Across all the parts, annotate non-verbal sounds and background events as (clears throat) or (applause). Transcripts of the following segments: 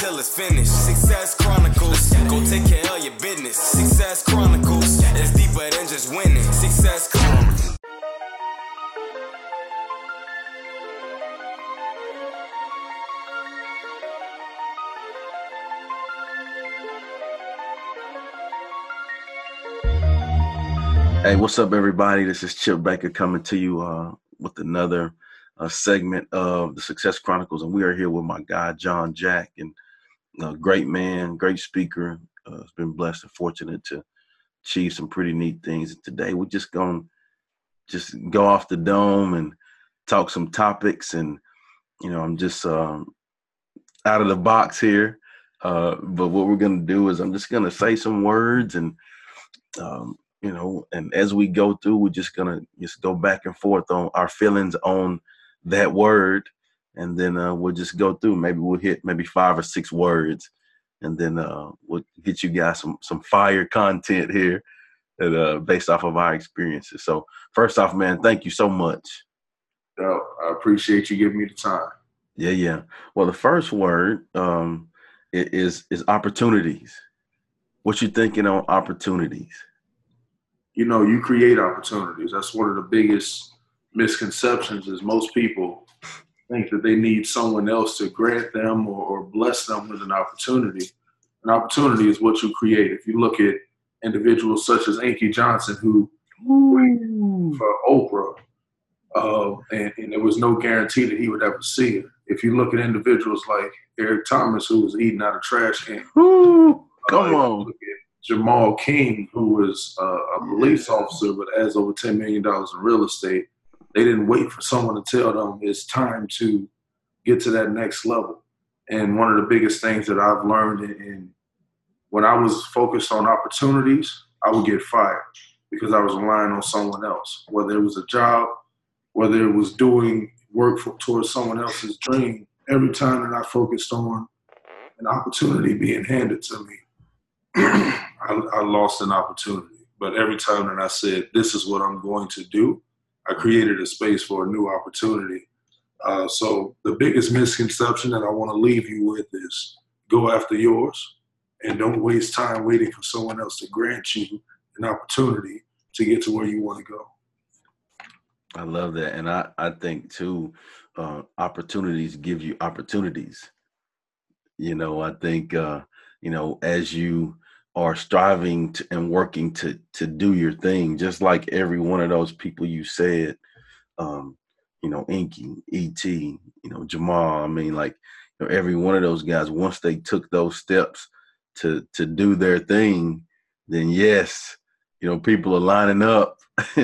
It's finished. Success Chronicles. Go take care of your business. Success Chronicles. It's deeper than just winning. Success Chronicles. Hey, what's up, everybody? This is Chip Baker coming to you uh, with another uh, segment of the Success Chronicles, and we are here with my guy John Jack, and a great man, great speaker. Uh, has been blessed and fortunate to achieve some pretty neat things. Today we're just gonna just go off the dome and talk some topics, and you know, I'm just um, out of the box here. Uh, but what we're gonna do is I'm just gonna say some words and um, you know, and as we go through, we're just gonna just go back and forth on our feelings on that word, and then uh, we'll just go through. Maybe we'll hit maybe five or six words, and then uh, we'll get you guys some some fire content here, that, uh, based off of our experiences. So first off, man, thank you so much. Yo, I appreciate you giving me the time. Yeah, yeah. Well, the first word um, is is opportunities. What you thinking on opportunities? You know, you create opportunities. That's one of the biggest misconceptions is most people think that they need someone else to grant them or, or bless them with an opportunity. An opportunity is what you create. If you look at individuals such as Inky Johnson, who for Oprah, uh, and, and there was no guarantee that he would ever see it. If you look at individuals like Eric Thomas, who was eating out of trash can, Woo! Come Uh, on. Look at Jamal King, who was uh, a police officer but has over $10 million in real estate. They didn't wait for someone to tell them it's time to get to that next level. And one of the biggest things that I've learned in, when I was focused on opportunities, I would get fired because I was relying on someone else, whether it was a job, whether it was doing work for, towards someone else's dream. Every time that I focused on an opportunity being handed to me, (clears throat) I, I lost an opportunity. But every time that I said, this is what I'm going to do, I created a space for a new opportunity. Uh, so the biggest misconception that I want to leave you with is go after yours and don't waste time waiting for someone else to grant you an opportunity to get to where you want to go. I love that, and I I think too, uh, opportunities give you opportunities. You know, I think uh, you know as you are striving to, and working to to do your thing, just like every one of those people you said, um, you know, Inky, Et, you know, Jamal. I mean, like you know, every one of those guys, once they took those steps to to do their thing, then yes, you know, people are lining up (laughs)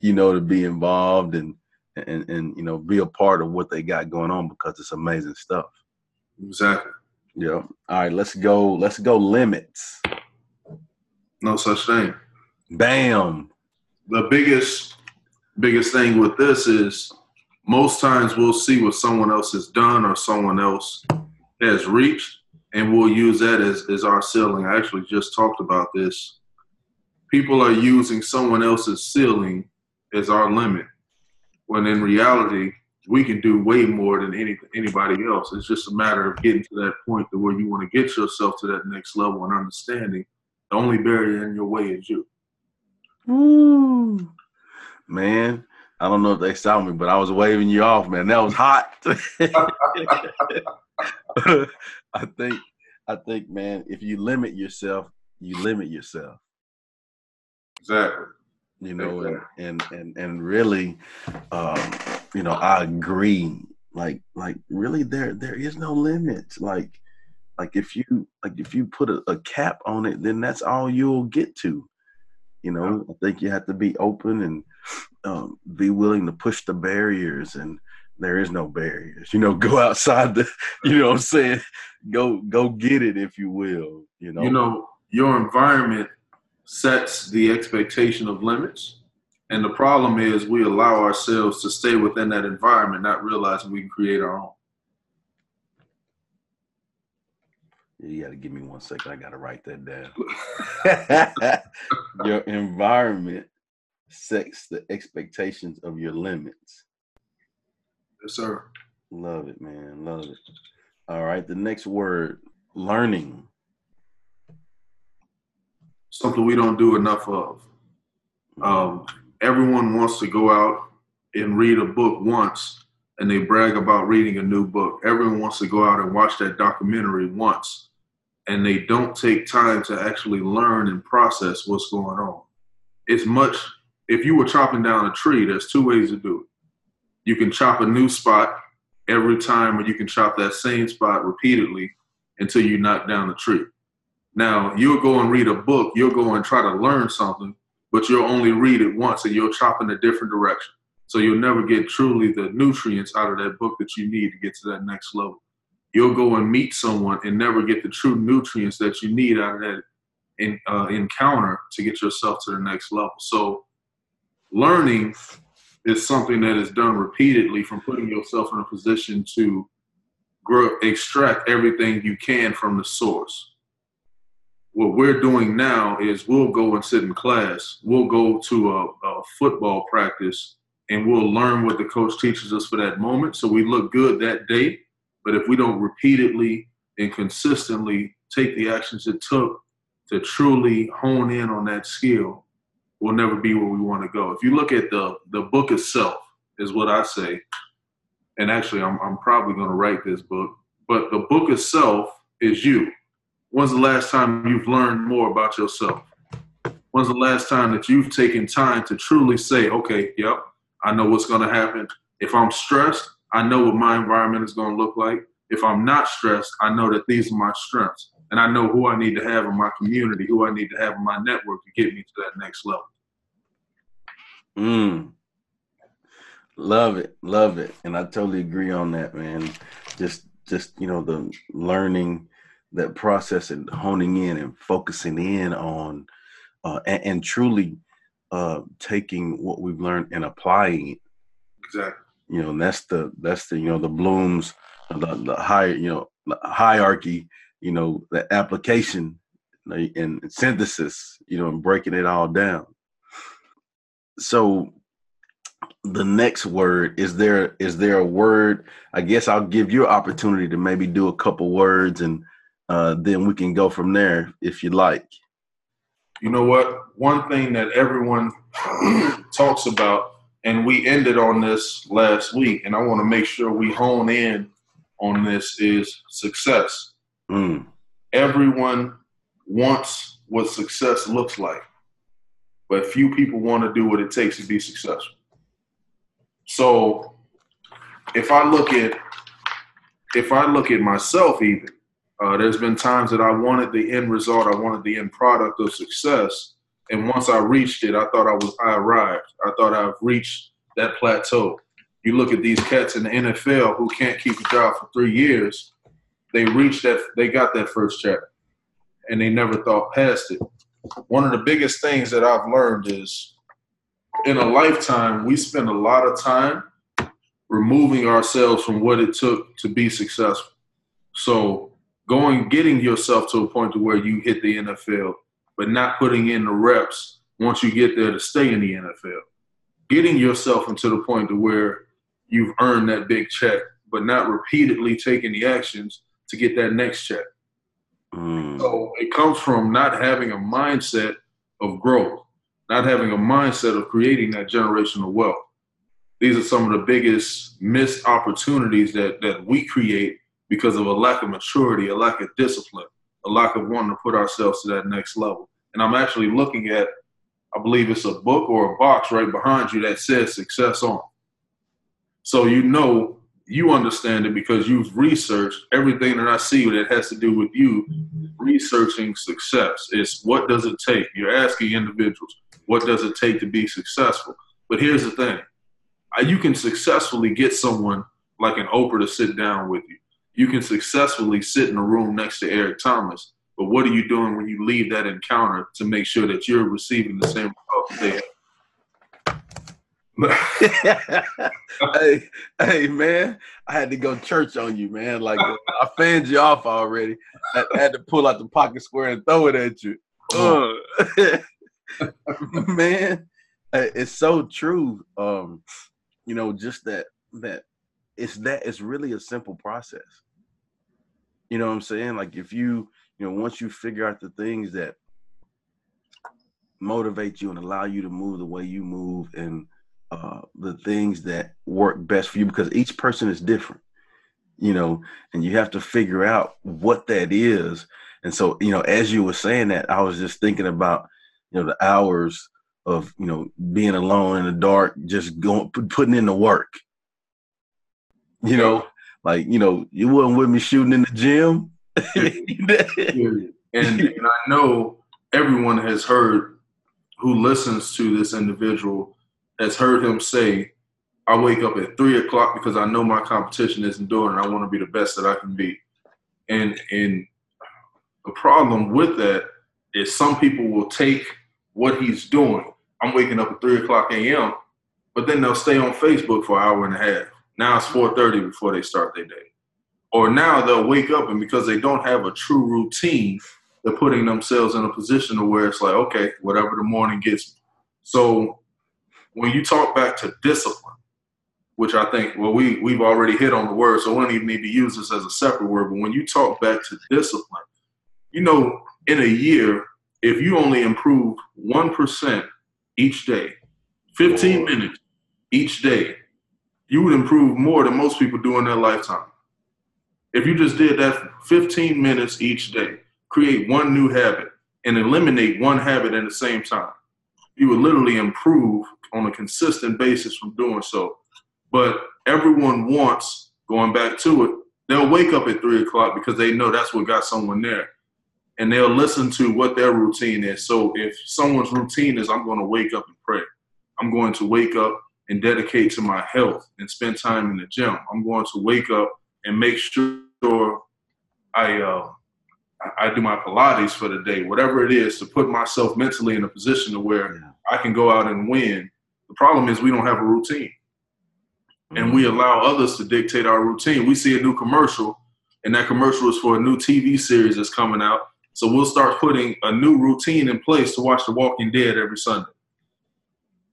you know, to be involved and and and you know be a part of what they got going on because it's amazing stuff. Exactly. Yeah. All right, let's go. Let's go limits. No such thing. Bam. the biggest biggest thing with this is most times we'll see what someone else has done or someone else has reached and we'll use that as, as our ceiling i actually just talked about this people are using someone else's ceiling as our limit when in reality we can do way more than any, anybody else it's just a matter of getting to that point to where you want to get yourself to that next level and understanding the only barrier in your way is you Woo. Man, I don't know if they saw me, but I was waving you off, man. That was hot. (laughs) I think I think, man, if you limit yourself, you limit yourself. exactly you know and and and, and really um you know i agree like like really there there is no limit like like if you like if you put a, a cap on it then that's all you'll get to you know i think you have to be open and um, be willing to push the barriers and there is no barriers. You know, (laughs) go outside the, you know what I'm saying? Go go get it if you will, you know. You know, your environment sets the expectation of limits. And the problem is we allow ourselves to stay within that environment, not realizing we can create our own. You got to give me one second. I got to write that down. (laughs) (laughs) your environment sets the expectations of your limits. Yes, sir. Love it, man. Love it. All right. The next word learning. Something we don't do enough of. Mm-hmm. Um, everyone wants to go out and read a book once and they brag about reading a new book. Everyone wants to go out and watch that documentary once and they don't take time to actually learn and process what's going on. It's much, if you were chopping down a tree, there's two ways to do it. You can chop a new spot every time, or you can chop that same spot repeatedly until you knock down the tree. Now, you'll go and read a book, you'll go and try to learn something, but you'll only read it once and you'll chop in a different direction. So you'll never get truly the nutrients out of that book that you need to get to that next level you'll go and meet someone and never get the true nutrients that you need out of that in, uh, encounter to get yourself to the next level. So, learning is something that is done repeatedly from putting yourself in a position to grow, extract everything you can from the source. What we're doing now is we'll go and sit in class, we'll go to a, a football practice, and we'll learn what the coach teaches us for that moment. So we look good that day but if we don't repeatedly and consistently take the actions it took to truly hone in on that skill, we'll never be where we want to go. If you look at the the book itself, is what I say. And actually, I'm I'm probably going to write this book. But the book itself is you. When's the last time you've learned more about yourself? When's the last time that you've taken time to truly say, okay, yep, I know what's going to happen. If I'm stressed, I know what my environment is going to look like. If I'm not stressed, I know that these are my strengths. And I know who I need to have in my community, who I need to have in my network to get me to that next level. Mm. Love it. Love it. And I totally agree on that, man. Just just, you know, the learning that process and honing in and focusing in on uh, and, and truly uh, taking what we've learned and applying it. Exactly you know that's the that's the you know the blooms the, the high you know hierarchy you know the application and synthesis you know and breaking it all down. So the next word is there is there a word? I guess i'll give you an opportunity to maybe do a couple words and uh, then we can go from there if you like. You know what? One thing that everyone (clears throat) talks about and we ended on this last week, and I want to make sure we hone in on this is success. Mm. Everyone wants what success looks like, but few people want to do what it takes to be successful. So if I look at if I look at myself even, uh, there's been times that I wanted the end result, I wanted the end product of success, and once I reached it, I thought I was I arrived. I thought I've reached that plateau. You look at these cats in the NFL who can't keep a job for three years. They reached that. They got that first check, and they never thought past it. One of the biggest things that I've learned is, in a lifetime, we spend a lot of time removing ourselves from what it took to be successful. So going getting yourself to a point to where you hit the NFL but not putting in the reps once you get there to stay in the NFL. Getting yourself into the point to where you've earned that big check, but not repeatedly taking the actions to get that next check. Mm. So it comes from not having a mindset of growth, not having a mindset of creating that generational wealth. These are some of the biggest missed opportunities that, that we create because of a lack of maturity, a lack of discipline a lack of wanting to put ourselves to that next level. And I'm actually looking at, I believe it's a book or a box right behind you that says success on. So you know, you understand it because you've researched everything that I see that has to do with you researching success. It's what does it take? You're asking individuals, what does it take to be successful? But here's the thing uh, you can successfully get someone like an Oprah to sit down with you. You can successfully sit in a room next to Eric Thomas, but what are you doing when you leave that encounter to make sure that you're receiving the same have? (laughs) hey, hey, man, I had to go church on you, man. Like I fanned you off already. I, had to pull out the pocket square and throw it at you. Uh, (laughs) man, it's so true. Um, you know, just that that it's that it's really a simple process. You know what I'm saying? Like if you, you know, once you figure out the things that motivate you and allow you to move the way you move and uh, the things that work best for you because each person is different, you know, and you have to figure out what that is. And so, you know, as you were saying that, I was just thinking about, you know, the hours of, you know, being alone in the dark, just going, putting in the work. You know, like, you know, you wasn't with me shooting in the gym. (laughs) and, and I know everyone has heard who listens to this individual has heard him say, I wake up at three o'clock because I know my competition isn't doing and I want to be the best that I can be. And and the problem with that is some people will take what he's doing. I'm waking up at three o'clock a.m., but then they'll stay on Facebook for an hour and a half. Now it's 4:30 before they start their day. Or now they'll wake up and because they don't have a true routine, they're putting themselves in a position to where it's like, okay, whatever the morning gets. So when you talk back to discipline, which I think, well, we, we've already hit on the word, so we don't even need to use this as a separate word. But when you talk back to discipline, you know, in a year, if you only improve 1% each day, 15 minutes each day, you would improve more than most people do in their lifetime. If you just did that 15 minutes each day, create one new habit and eliminate one habit at the same time, you would literally improve on a consistent basis from doing so. But everyone wants, going back to it, they'll wake up at three o'clock because they know that's what got someone there. And they'll listen to what their routine is. So if someone's routine is, I'm going to wake up and pray, I'm going to wake up and dedicate to my health and spend time in the gym. I'm going to wake up and make sure I uh, I do my Pilates for the day, whatever it is, to put myself mentally in a position to where yeah. I can go out and win the problem is we don't have a routine. And we mm-hmm. allow others to dictate our routine. We see a new commercial, and that commercial is for a new TV series that's coming out. So we'll start putting a new routine in place to watch The Walking Dead every Sunday.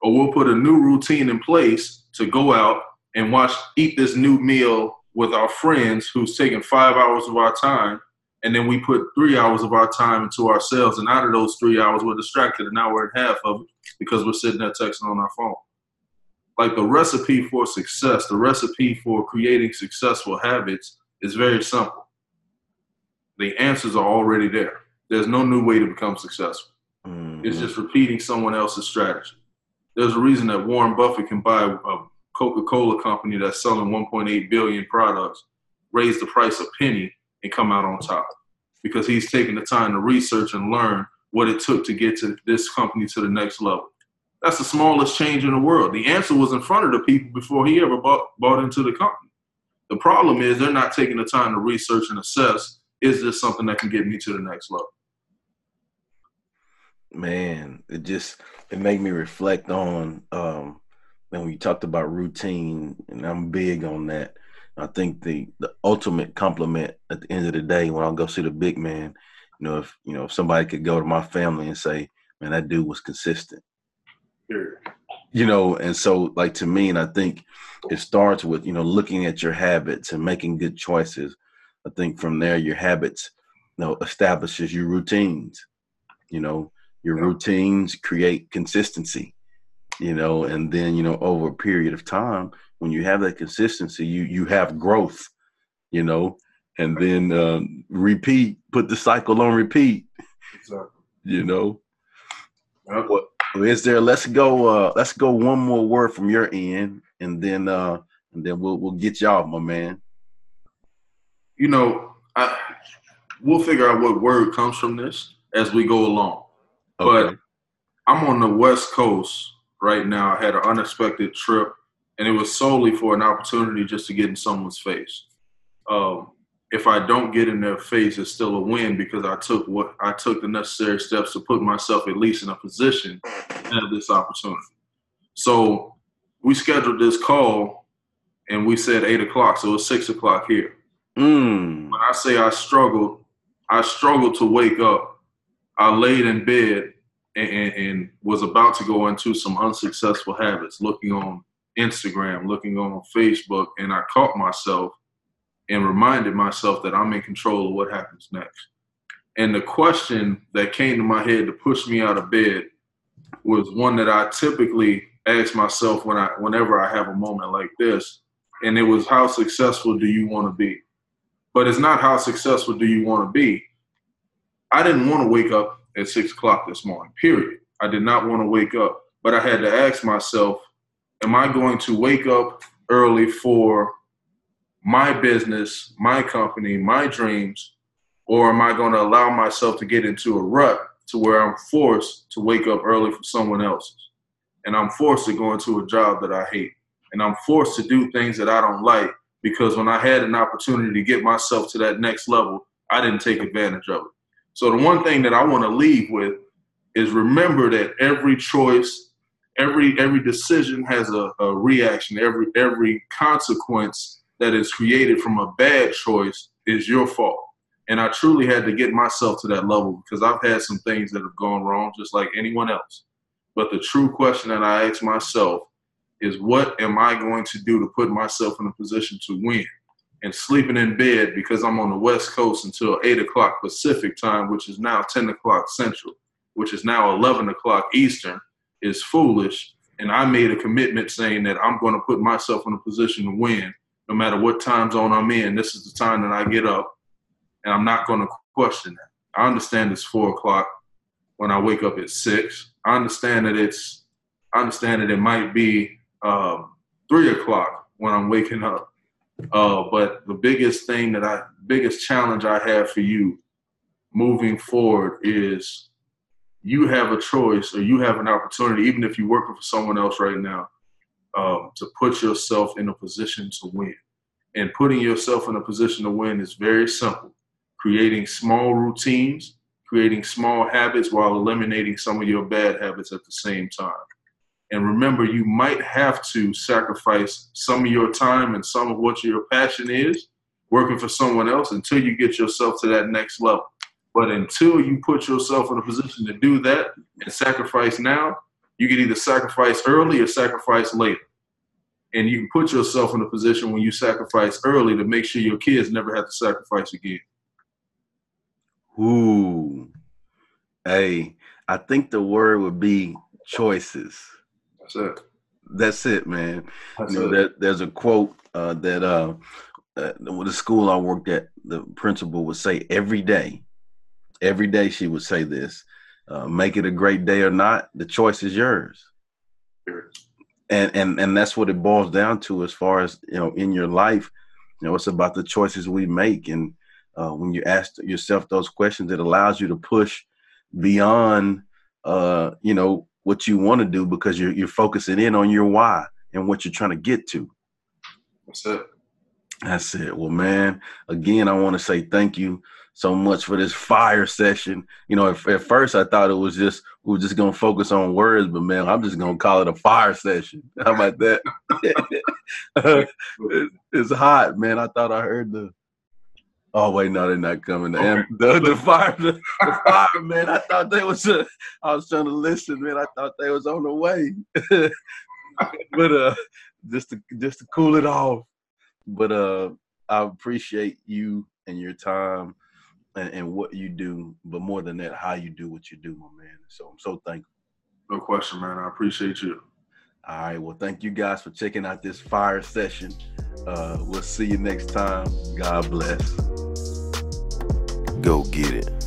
Or we'll put a new routine in place to go out and watch, eat this new meal with our friends who's taking five hours of our time. And then we put three hours of our time into ourselves. And out of those three hours, we're distracted an hour and a half of it because we're sitting there texting on our phone. Like the recipe for success, the recipe for creating successful habits is very simple. The answers are already there. There's no new way to become successful. Mm-hmm. It's just repeating someone else's strategy. There's a reason that Warren Buffett can buy a Coca-Cola company that's selling 1.8 billion products, raise the price a penny, and come out on top because he's taking the time to research and learn what it took to get to this company to the next level. That's the smallest change in the world. The answer was in front of the people before he ever bought, bought into the company. The problem is they're not taking the time to research and assess is this something that can get me to the next level? Man, it just it made me reflect on um when you talked about routine, and I'm big on that. I think the the ultimate compliment at the end of the day when I go see the big man you know, if you know, if somebody could go to my family and say, "Man, that dude was consistent," sure. you know, and so like to me, and I think it starts with you know looking at your habits and making good choices. I think from there, your habits, you know, establishes your routines. You know, your routines create consistency. You know, and then you know over a period of time, when you have that consistency, you you have growth. You know, and then um, repeat, put the cycle on repeat. Exactly. You know. Yep. What is there? Let's go. Uh, let's go. One more word from your end, and then uh, and then we'll we'll get y'all, my man. You know, I, we'll figure out what word comes from this as we go along. Okay. But I'm on the West Coast right now. I had an unexpected trip, and it was solely for an opportunity just to get in someone's face. Um, if I don't get in their face, it's still a win because I took what I took the necessary steps to put myself at least in a position to have this opportunity. So we scheduled this call and we said eight o'clock, so it's six o'clock here. Mm. When I say I struggled, I struggled to wake up. I laid in bed and, and, was about to go into some unsuccessful habits, looking on Instagram, looking on Facebook, and I caught myself and reminded myself that I'm in control of what happens next. And the question that came to my head to push me out of bed was one that I typically ask myself when I whenever I have a moment like this. And it was how successful do you want to be? But it's not how successful do you want to be. I didn't want to wake up at six o'clock this morning, period. I did not want to wake up. But I had to ask myself, am I going to wake up early for my business, my company, my dreams, or am I going to allow myself to get into a rut to where I'm forced to wake up early for someone else's? And I'm forced to go into a job that I hate. And I'm forced to do things that I don't like because when I had an opportunity to get myself to that next level, I didn't take advantage of it. So the one thing that I want to leave with is remember that every choice, every every decision has a, a reaction. Every every consequence that is created from a bad choice is your fault. And I truly had to get myself to that level because I've had some things that have gone wrong, just like anyone else. But the true question that I ask myself is what am I going to do to put myself in a position to win? And sleeping in bed because I'm on the West Coast until 8 o'clock Pacific time, which is now 10 o'clock Central, which is now 11 o'clock Eastern, is foolish. And I made a commitment saying that I'm going to put myself in a position to win no matter what time zone I'm in. This is the time that I get up, and I'm not going to question that. I understand it's 4 o'clock when I wake up at 6. I understand that it's, I understand that it might be um, three o'clock when I'm waking up. Uh, but the biggest thing that I, biggest challenge I have for you moving forward is you have a choice or you have an opportunity, even if you're working for someone else right now, um, to put yourself in a position to win. And putting yourself in a position to win is very simple. Creating small routines, creating small habits while eliminating some of your bad habits at the same time. And remember, you might have to sacrifice some of your time and some of what your passion is working for someone else until you get yourself to that next level. But until you put yourself in a position to do that and sacrifice now, you can either sacrifice early or sacrifice later. And you can put yourself in a position when you sacrifice early to make sure your kids never have to sacrifice again. Ooh. Hey, I think the word would be choices. That's it. That's it, man. That's you know, it. there, there's a quote uh, that uh, uh, with the school I worked at, the principal would say every day, every day she would say this: uh, "Make it a great day or not, the choice is yours." And and and that's what it boils down to, as far as you know, in your life. You know, it's about the choices we make, and uh, when you ask yourself those questions, it allows you to push beyond, uh, you know, what you want to do because you're you're focusing in on your why and what you're trying to get to. That's it. That's it. Well, man, again, I want to say thank you so much for this fire session. You know, at, at first I thought it was just we were just gonna focus on words, but man, I'm just gonna call it a fire session. How about that? (laughs) (laughs) It's hot, man. I thought I heard the. Oh wait, no, they're not coming. The, Okay. the, the fire, the, (laughs) the fire, man. I thought they was. Uh, I was trying to listen, man. I thought they was on the way. (laughs) but uh, just to just to cool it off. But uh, I appreciate you and your time and, and what you do. But more than that, how you do what you do, my man. So I'm so thankful. No question, man. I appreciate you. All right. Well, thank you guys for checking out this fire session. Uh, we'll see you next time. God bless. Go get it.